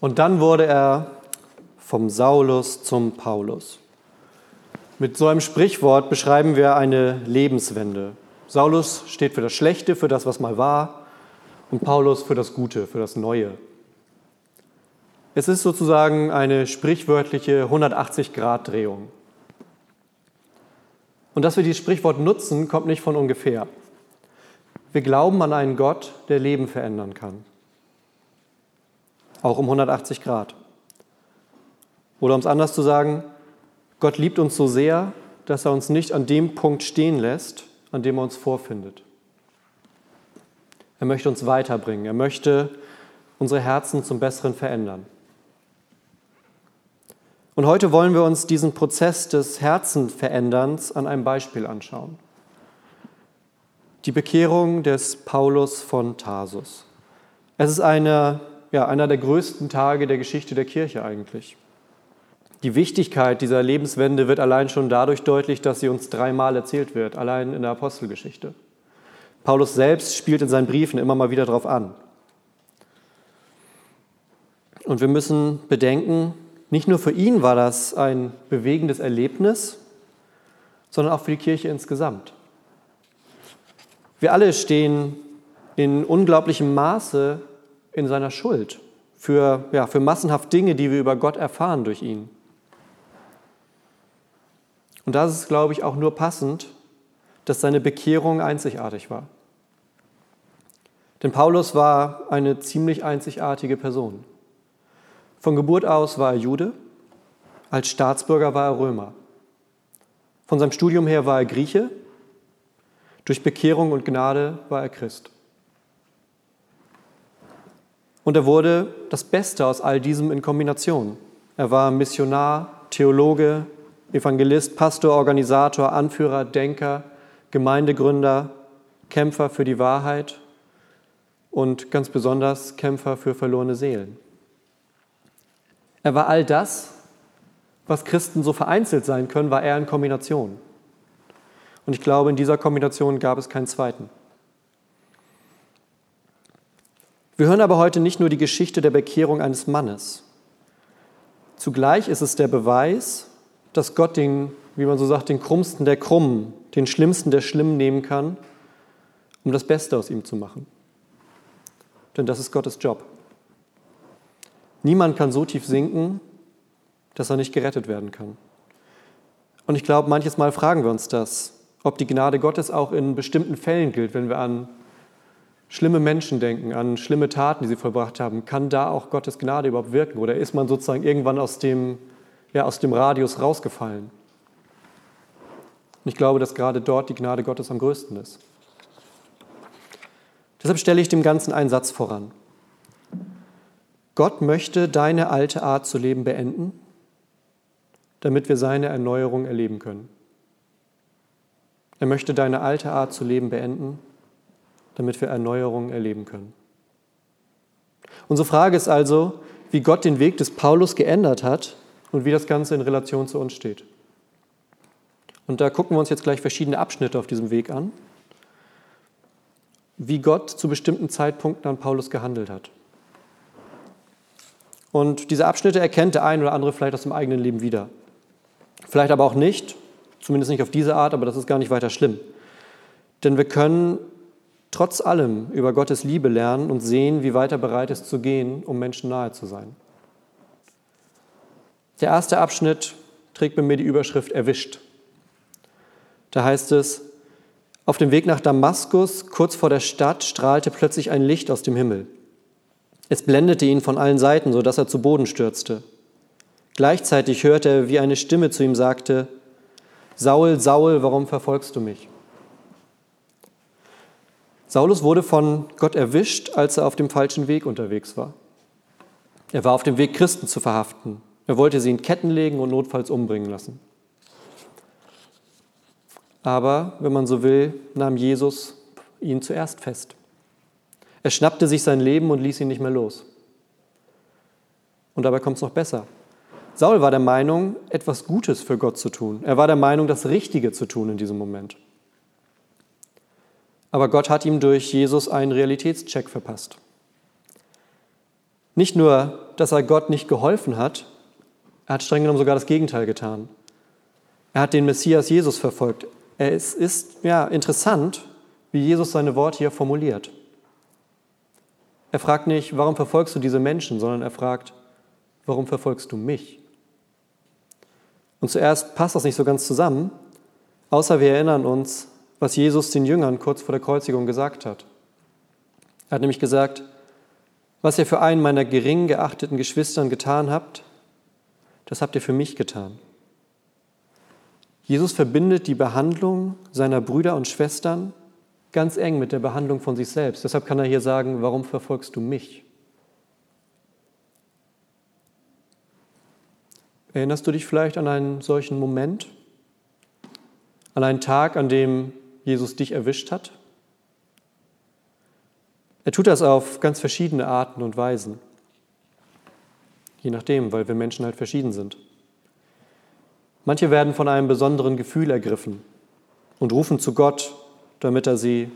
Und dann wurde er vom Saulus zum Paulus. Mit so einem Sprichwort beschreiben wir eine Lebenswende. Saulus steht für das Schlechte, für das, was mal war, und Paulus für das Gute, für das Neue. Es ist sozusagen eine sprichwörtliche 180-Grad-Drehung. Und dass wir dieses Sprichwort nutzen, kommt nicht von ungefähr. Wir glauben an einen Gott, der Leben verändern kann. Auch um 180 Grad. Oder um es anders zu sagen, Gott liebt uns so sehr, dass er uns nicht an dem Punkt stehen lässt, an dem er uns vorfindet. Er möchte uns weiterbringen. Er möchte unsere Herzen zum Besseren verändern. Und heute wollen wir uns diesen Prozess des Herzenveränderns an einem Beispiel anschauen. Die Bekehrung des Paulus von Tarsus. Es ist eine, ja, einer der größten Tage der Geschichte der Kirche eigentlich. Die Wichtigkeit dieser Lebenswende wird allein schon dadurch deutlich, dass sie uns dreimal erzählt wird, allein in der Apostelgeschichte. Paulus selbst spielt in seinen Briefen immer mal wieder darauf an. Und wir müssen bedenken, nicht nur für ihn war das ein bewegendes Erlebnis, sondern auch für die Kirche insgesamt. Wir alle stehen in unglaublichem Maße in seiner Schuld für, ja, für massenhaft Dinge, die wir über Gott erfahren durch ihn. Und das ist, glaube ich, auch nur passend, dass seine Bekehrung einzigartig war. Denn Paulus war eine ziemlich einzigartige Person. Von Geburt aus war er Jude, als Staatsbürger war er Römer. Von seinem Studium her war er Grieche, durch Bekehrung und Gnade war er Christ. Und er wurde das Beste aus all diesem in Kombination. Er war Missionar, Theologe, Evangelist, Pastor, Organisator, Anführer, Denker, Gemeindegründer, Kämpfer für die Wahrheit und ganz besonders Kämpfer für verlorene Seelen. Er war all das, was Christen so vereinzelt sein können, war er in Kombination. Und ich glaube, in dieser Kombination gab es keinen zweiten. Wir hören aber heute nicht nur die Geschichte der Bekehrung eines Mannes. Zugleich ist es der Beweis, dass Gott den, wie man so sagt, den krummsten der Krummen, den schlimmsten der Schlimmen nehmen kann, um das Beste aus ihm zu machen. Denn das ist Gottes Job. Niemand kann so tief sinken, dass er nicht gerettet werden kann. Und ich glaube, manches Mal fragen wir uns das, ob die Gnade Gottes auch in bestimmten Fällen gilt, wenn wir an schlimme Menschen denken, an schlimme Taten, die sie vollbracht haben. Kann da auch Gottes Gnade überhaupt wirken? Oder ist man sozusagen irgendwann aus dem, ja, aus dem Radius rausgefallen? Und ich glaube, dass gerade dort die Gnade Gottes am größten ist. Deshalb stelle ich dem Ganzen einen Satz voran. Gott möchte deine alte Art zu leben beenden, damit wir seine Erneuerung erleben können. Er möchte deine alte Art zu leben beenden, damit wir Erneuerung erleben können. Unsere Frage ist also, wie Gott den Weg des Paulus geändert hat und wie das Ganze in Relation zu uns steht. Und da gucken wir uns jetzt gleich verschiedene Abschnitte auf diesem Weg an, wie Gott zu bestimmten Zeitpunkten an Paulus gehandelt hat. Und diese Abschnitte erkennt der ein oder andere vielleicht aus dem eigenen Leben wieder. Vielleicht aber auch nicht, zumindest nicht auf diese Art, aber das ist gar nicht weiter schlimm. Denn wir können trotz allem über Gottes Liebe lernen und sehen, wie weit er bereit ist zu gehen, um Menschen nahe zu sein. Der erste Abschnitt trägt bei mir die Überschrift Erwischt. Da heißt es, auf dem Weg nach Damaskus, kurz vor der Stadt, strahlte plötzlich ein Licht aus dem Himmel. Es blendete ihn von allen Seiten, sodass er zu Boden stürzte. Gleichzeitig hörte er, wie eine Stimme zu ihm sagte, Saul, Saul, warum verfolgst du mich? Saulus wurde von Gott erwischt, als er auf dem falschen Weg unterwegs war. Er war auf dem Weg, Christen zu verhaften. Er wollte sie in Ketten legen und notfalls umbringen lassen. Aber, wenn man so will, nahm Jesus ihn zuerst fest. Er schnappte sich sein Leben und ließ ihn nicht mehr los. Und dabei kommt es noch besser. Saul war der Meinung, etwas Gutes für Gott zu tun. Er war der Meinung, das Richtige zu tun in diesem Moment. Aber Gott hat ihm durch Jesus einen Realitätscheck verpasst. Nicht nur, dass er Gott nicht geholfen hat, er hat streng genommen sogar das Gegenteil getan. Er hat den Messias Jesus verfolgt. Es ist ja interessant, wie Jesus seine Worte hier formuliert. Er fragt nicht, warum verfolgst du diese Menschen, sondern er fragt, warum verfolgst du mich? Und zuerst passt das nicht so ganz zusammen, außer wir erinnern uns, was Jesus den Jüngern kurz vor der Kreuzigung gesagt hat. Er hat nämlich gesagt, was ihr für einen meiner gering geachteten Geschwistern getan habt, das habt ihr für mich getan. Jesus verbindet die Behandlung seiner Brüder und Schwestern ganz eng mit der Behandlung von sich selbst. Deshalb kann er hier sagen, warum verfolgst du mich? Erinnerst du dich vielleicht an einen solchen Moment? An einen Tag, an dem Jesus dich erwischt hat? Er tut das auf ganz verschiedene Arten und Weisen. Je nachdem, weil wir Menschen halt verschieden sind. Manche werden von einem besonderen Gefühl ergriffen und rufen zu Gott, damit er sie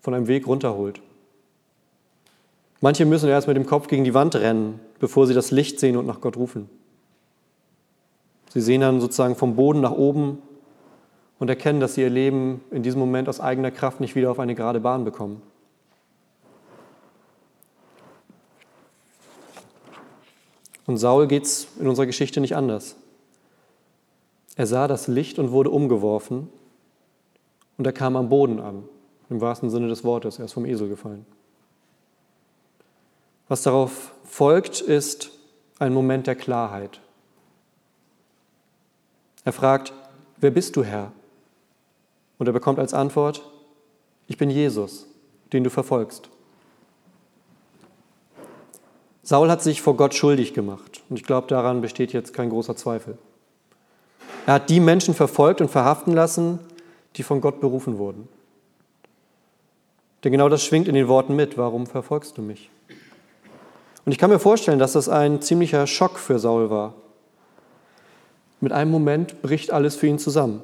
von einem Weg runterholt. Manche müssen erst mit dem Kopf gegen die Wand rennen, bevor sie das Licht sehen und nach Gott rufen. Sie sehen dann sozusagen vom Boden nach oben und erkennen, dass sie ihr Leben in diesem Moment aus eigener Kraft nicht wieder auf eine gerade Bahn bekommen. Und Saul geht es in unserer Geschichte nicht anders. Er sah das Licht und wurde umgeworfen und er kam am Boden an, im wahrsten Sinne des Wortes, er ist vom Esel gefallen. Was darauf folgt, ist ein Moment der Klarheit. Er fragt, wer bist du Herr? Und er bekommt als Antwort, ich bin Jesus, den du verfolgst. Saul hat sich vor Gott schuldig gemacht und ich glaube, daran besteht jetzt kein großer Zweifel. Er hat die Menschen verfolgt und verhaften lassen, die von Gott berufen wurden. Denn genau das schwingt in den Worten mit, warum verfolgst du mich? Und ich kann mir vorstellen, dass das ein ziemlicher Schock für Saul war. Mit einem Moment bricht alles für ihn zusammen.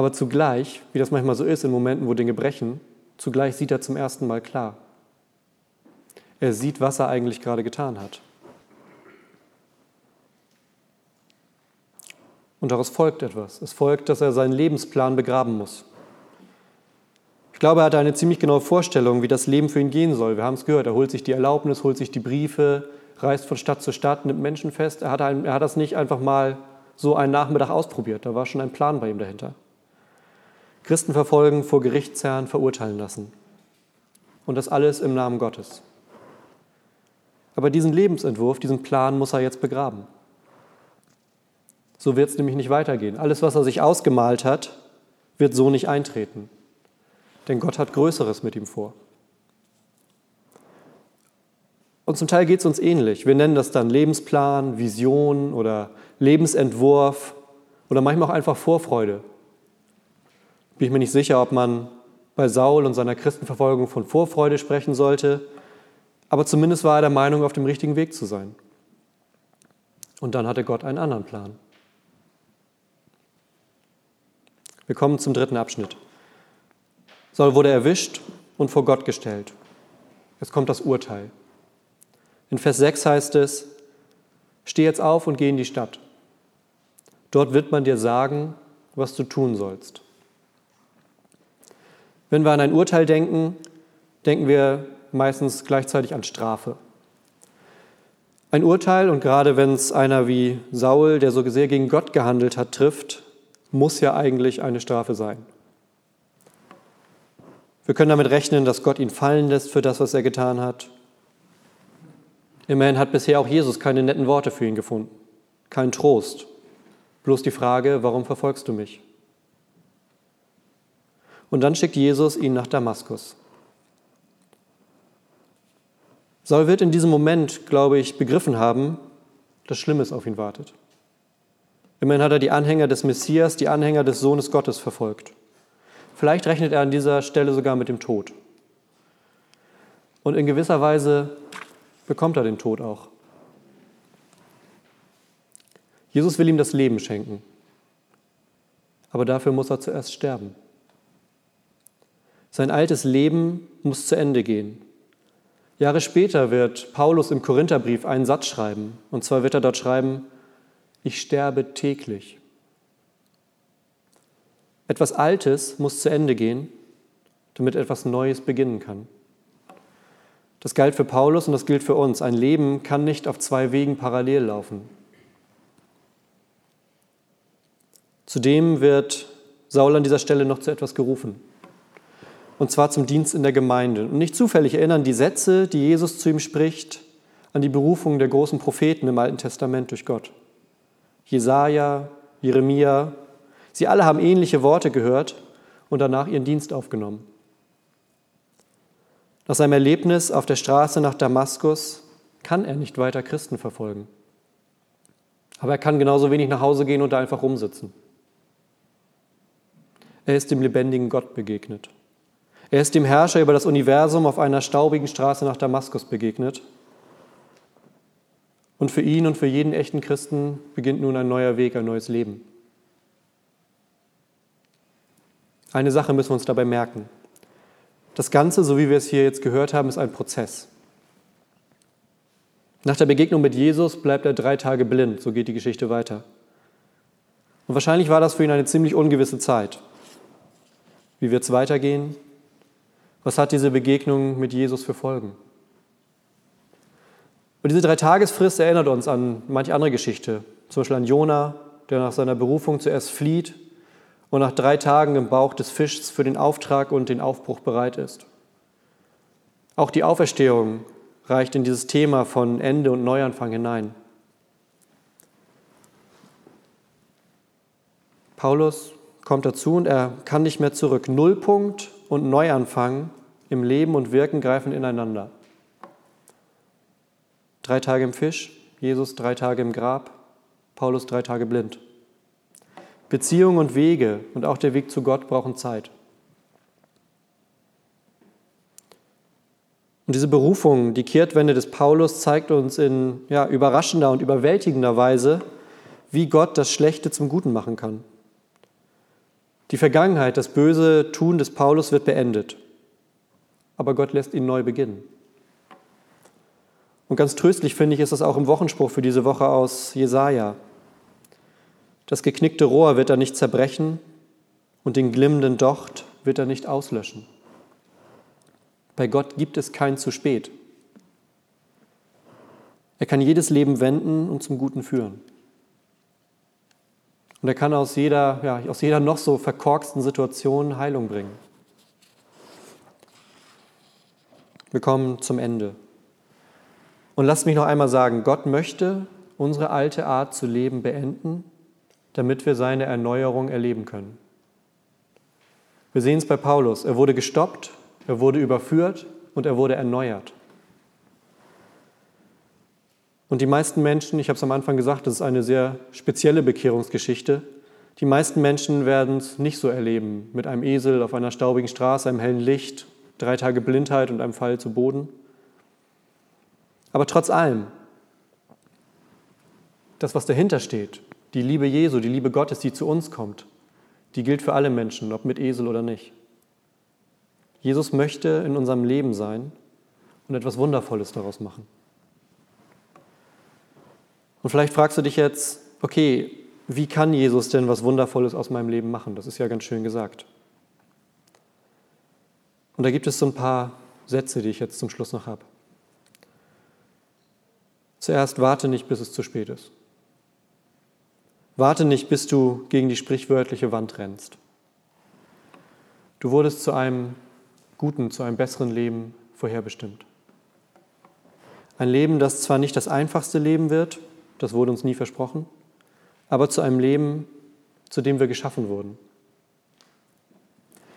Aber zugleich, wie das manchmal so ist in Momenten, wo Dinge brechen, zugleich sieht er zum ersten Mal klar. Er sieht, was er eigentlich gerade getan hat. Und daraus folgt etwas. Es folgt, dass er seinen Lebensplan begraben muss. Ich glaube, er hatte eine ziemlich genaue Vorstellung, wie das Leben für ihn gehen soll. Wir haben es gehört, er holt sich die Erlaubnis, holt sich die Briefe, reist von Stadt zu Stadt, nimmt Menschen fest. Er hat, ein, er hat das nicht einfach mal so einen Nachmittag ausprobiert. Da war schon ein Plan bei ihm dahinter. Christen verfolgen, vor Gerichtsherren verurteilen lassen. Und das alles im Namen Gottes. Aber diesen Lebensentwurf, diesen Plan muss er jetzt begraben. So wird es nämlich nicht weitergehen. Alles, was er sich ausgemalt hat, wird so nicht eintreten. Denn Gott hat Größeres mit ihm vor. Und zum Teil geht es uns ähnlich. Wir nennen das dann Lebensplan, Vision oder Lebensentwurf oder manchmal auch einfach Vorfreude. Bin ich mir nicht sicher, ob man bei Saul und seiner Christenverfolgung von Vorfreude sprechen sollte aber zumindest war er der Meinung, auf dem richtigen Weg zu sein. Und dann hatte Gott einen anderen Plan. Wir kommen zum dritten Abschnitt. Saul wurde erwischt und vor Gott gestellt. Jetzt kommt das Urteil. In Vers 6 heißt es, steh jetzt auf und geh in die Stadt. Dort wird man dir sagen, was du tun sollst. Wenn wir an ein Urteil denken, denken wir meistens gleichzeitig an Strafe. Ein Urteil, und gerade wenn es einer wie Saul, der so sehr gegen Gott gehandelt hat, trifft, muss ja eigentlich eine Strafe sein. Wir können damit rechnen, dass Gott ihn fallen lässt für das, was er getan hat. Immerhin hat bisher auch Jesus keine netten Worte für ihn gefunden, kein Trost. Bloß die Frage, warum verfolgst du mich? Und dann schickt Jesus ihn nach Damaskus. Saul wird in diesem Moment, glaube ich, begriffen haben, dass Schlimmes auf ihn wartet. Immerhin hat er die Anhänger des Messias, die Anhänger des Sohnes Gottes verfolgt. Vielleicht rechnet er an dieser Stelle sogar mit dem Tod. Und in gewisser Weise bekommt er den Tod auch. Jesus will ihm das Leben schenken. Aber dafür muss er zuerst sterben. Sein altes Leben muss zu Ende gehen. Jahre später wird Paulus im Korintherbrief einen Satz schreiben. Und zwar wird er dort schreiben, ich sterbe täglich. Etwas Altes muss zu Ende gehen, damit etwas Neues beginnen kann. Das galt für Paulus und das gilt für uns. Ein Leben kann nicht auf zwei Wegen parallel laufen. Zudem wird Saul an dieser Stelle noch zu etwas gerufen. Und zwar zum Dienst in der Gemeinde. Und nicht zufällig erinnern die Sätze, die Jesus zu ihm spricht, an die Berufung der großen Propheten im Alten Testament durch Gott. Jesaja, Jeremia, sie alle haben ähnliche Worte gehört und danach ihren Dienst aufgenommen. Nach seinem Erlebnis auf der Straße nach Damaskus kann er nicht weiter Christen verfolgen. Aber er kann genauso wenig nach Hause gehen und da einfach rumsitzen. Er ist dem lebendigen Gott begegnet. Er ist dem Herrscher über das Universum auf einer staubigen Straße nach Damaskus begegnet. Und für ihn und für jeden echten Christen beginnt nun ein neuer Weg, ein neues Leben. Eine Sache müssen wir uns dabei merken. Das Ganze, so wie wir es hier jetzt gehört haben, ist ein Prozess. Nach der Begegnung mit Jesus bleibt er drei Tage blind, so geht die Geschichte weiter. Und wahrscheinlich war das für ihn eine ziemlich ungewisse Zeit. Wie wird es weitergehen? Was hat diese Begegnung mit Jesus für Folgen? Und diese Dreitagesfrist erinnert uns an manche andere Geschichte, zum Beispiel an Jona, der nach seiner Berufung zuerst flieht und nach drei Tagen im Bauch des Fischs für den Auftrag und den Aufbruch bereit ist. Auch die Auferstehung reicht in dieses Thema von Ende und Neuanfang hinein. Paulus kommt dazu und er kann nicht mehr zurück. Nullpunkt und Neuanfang im Leben und Wirken greifen ineinander. Drei Tage im Fisch, Jesus drei Tage im Grab, Paulus drei Tage blind. Beziehungen und Wege und auch der Weg zu Gott brauchen Zeit. Und diese Berufung, die Kehrtwende des Paulus zeigt uns in ja, überraschender und überwältigender Weise, wie Gott das Schlechte zum Guten machen kann. Die Vergangenheit, das böse Tun des Paulus wird beendet, aber Gott lässt ihn neu beginnen. Und ganz tröstlich finde ich ist das auch im Wochenspruch für diese Woche aus Jesaja. Das geknickte Rohr wird er nicht zerbrechen und den glimmenden Docht wird er nicht auslöschen. Bei Gott gibt es kein zu spät. Er kann jedes Leben wenden und zum Guten führen. Und er kann aus jeder, ja, aus jeder noch so verkorksten Situation Heilung bringen. Wir kommen zum Ende. Und lasst mich noch einmal sagen, Gott möchte unsere alte Art zu leben beenden damit wir seine Erneuerung erleben können. Wir sehen es bei Paulus. Er wurde gestoppt, er wurde überführt und er wurde erneuert. Und die meisten Menschen, ich habe es am Anfang gesagt, das ist eine sehr spezielle Bekehrungsgeschichte. Die meisten Menschen werden es nicht so erleben, mit einem Esel auf einer staubigen Straße, einem hellen Licht, drei Tage Blindheit und einem Fall zu Boden. Aber trotz allem, das, was dahinter steht, die Liebe Jesu, die Liebe Gottes, die zu uns kommt, die gilt für alle Menschen, ob mit Esel oder nicht. Jesus möchte in unserem Leben sein und etwas Wundervolles daraus machen. Und vielleicht fragst du dich jetzt, okay, wie kann Jesus denn was Wundervolles aus meinem Leben machen? Das ist ja ganz schön gesagt. Und da gibt es so ein paar Sätze, die ich jetzt zum Schluss noch habe. Zuerst warte nicht, bis es zu spät ist. Warte nicht, bis du gegen die sprichwörtliche Wand rennst. Du wurdest zu einem guten, zu einem besseren Leben vorherbestimmt. Ein Leben, das zwar nicht das einfachste Leben wird, das wurde uns nie versprochen, aber zu einem Leben, zu dem wir geschaffen wurden.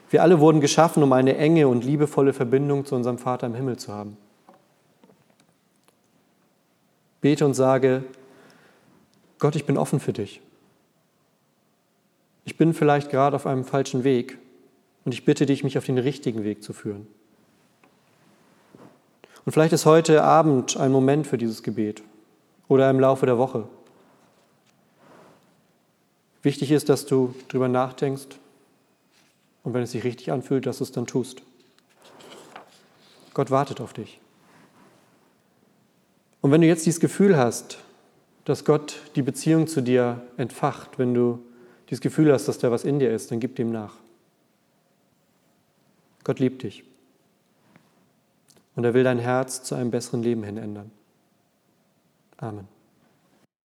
Wir alle wurden geschaffen, um eine enge und liebevolle Verbindung zu unserem Vater im Himmel zu haben. Bete und sage, Gott, ich bin offen für dich. Ich bin vielleicht gerade auf einem falschen Weg und ich bitte dich, mich auf den richtigen Weg zu führen. Und vielleicht ist heute Abend ein Moment für dieses Gebet oder im Laufe der Woche. Wichtig ist, dass du darüber nachdenkst und wenn es sich richtig anfühlt, dass du es dann tust. Gott wartet auf dich. Und wenn du jetzt dieses Gefühl hast, dass Gott die Beziehung zu dir entfacht, wenn du dieses Gefühl hast, dass da was in dir ist, dann gib dem nach. Gott liebt dich. Und er will dein Herz zu einem besseren Leben hin ändern. Amen.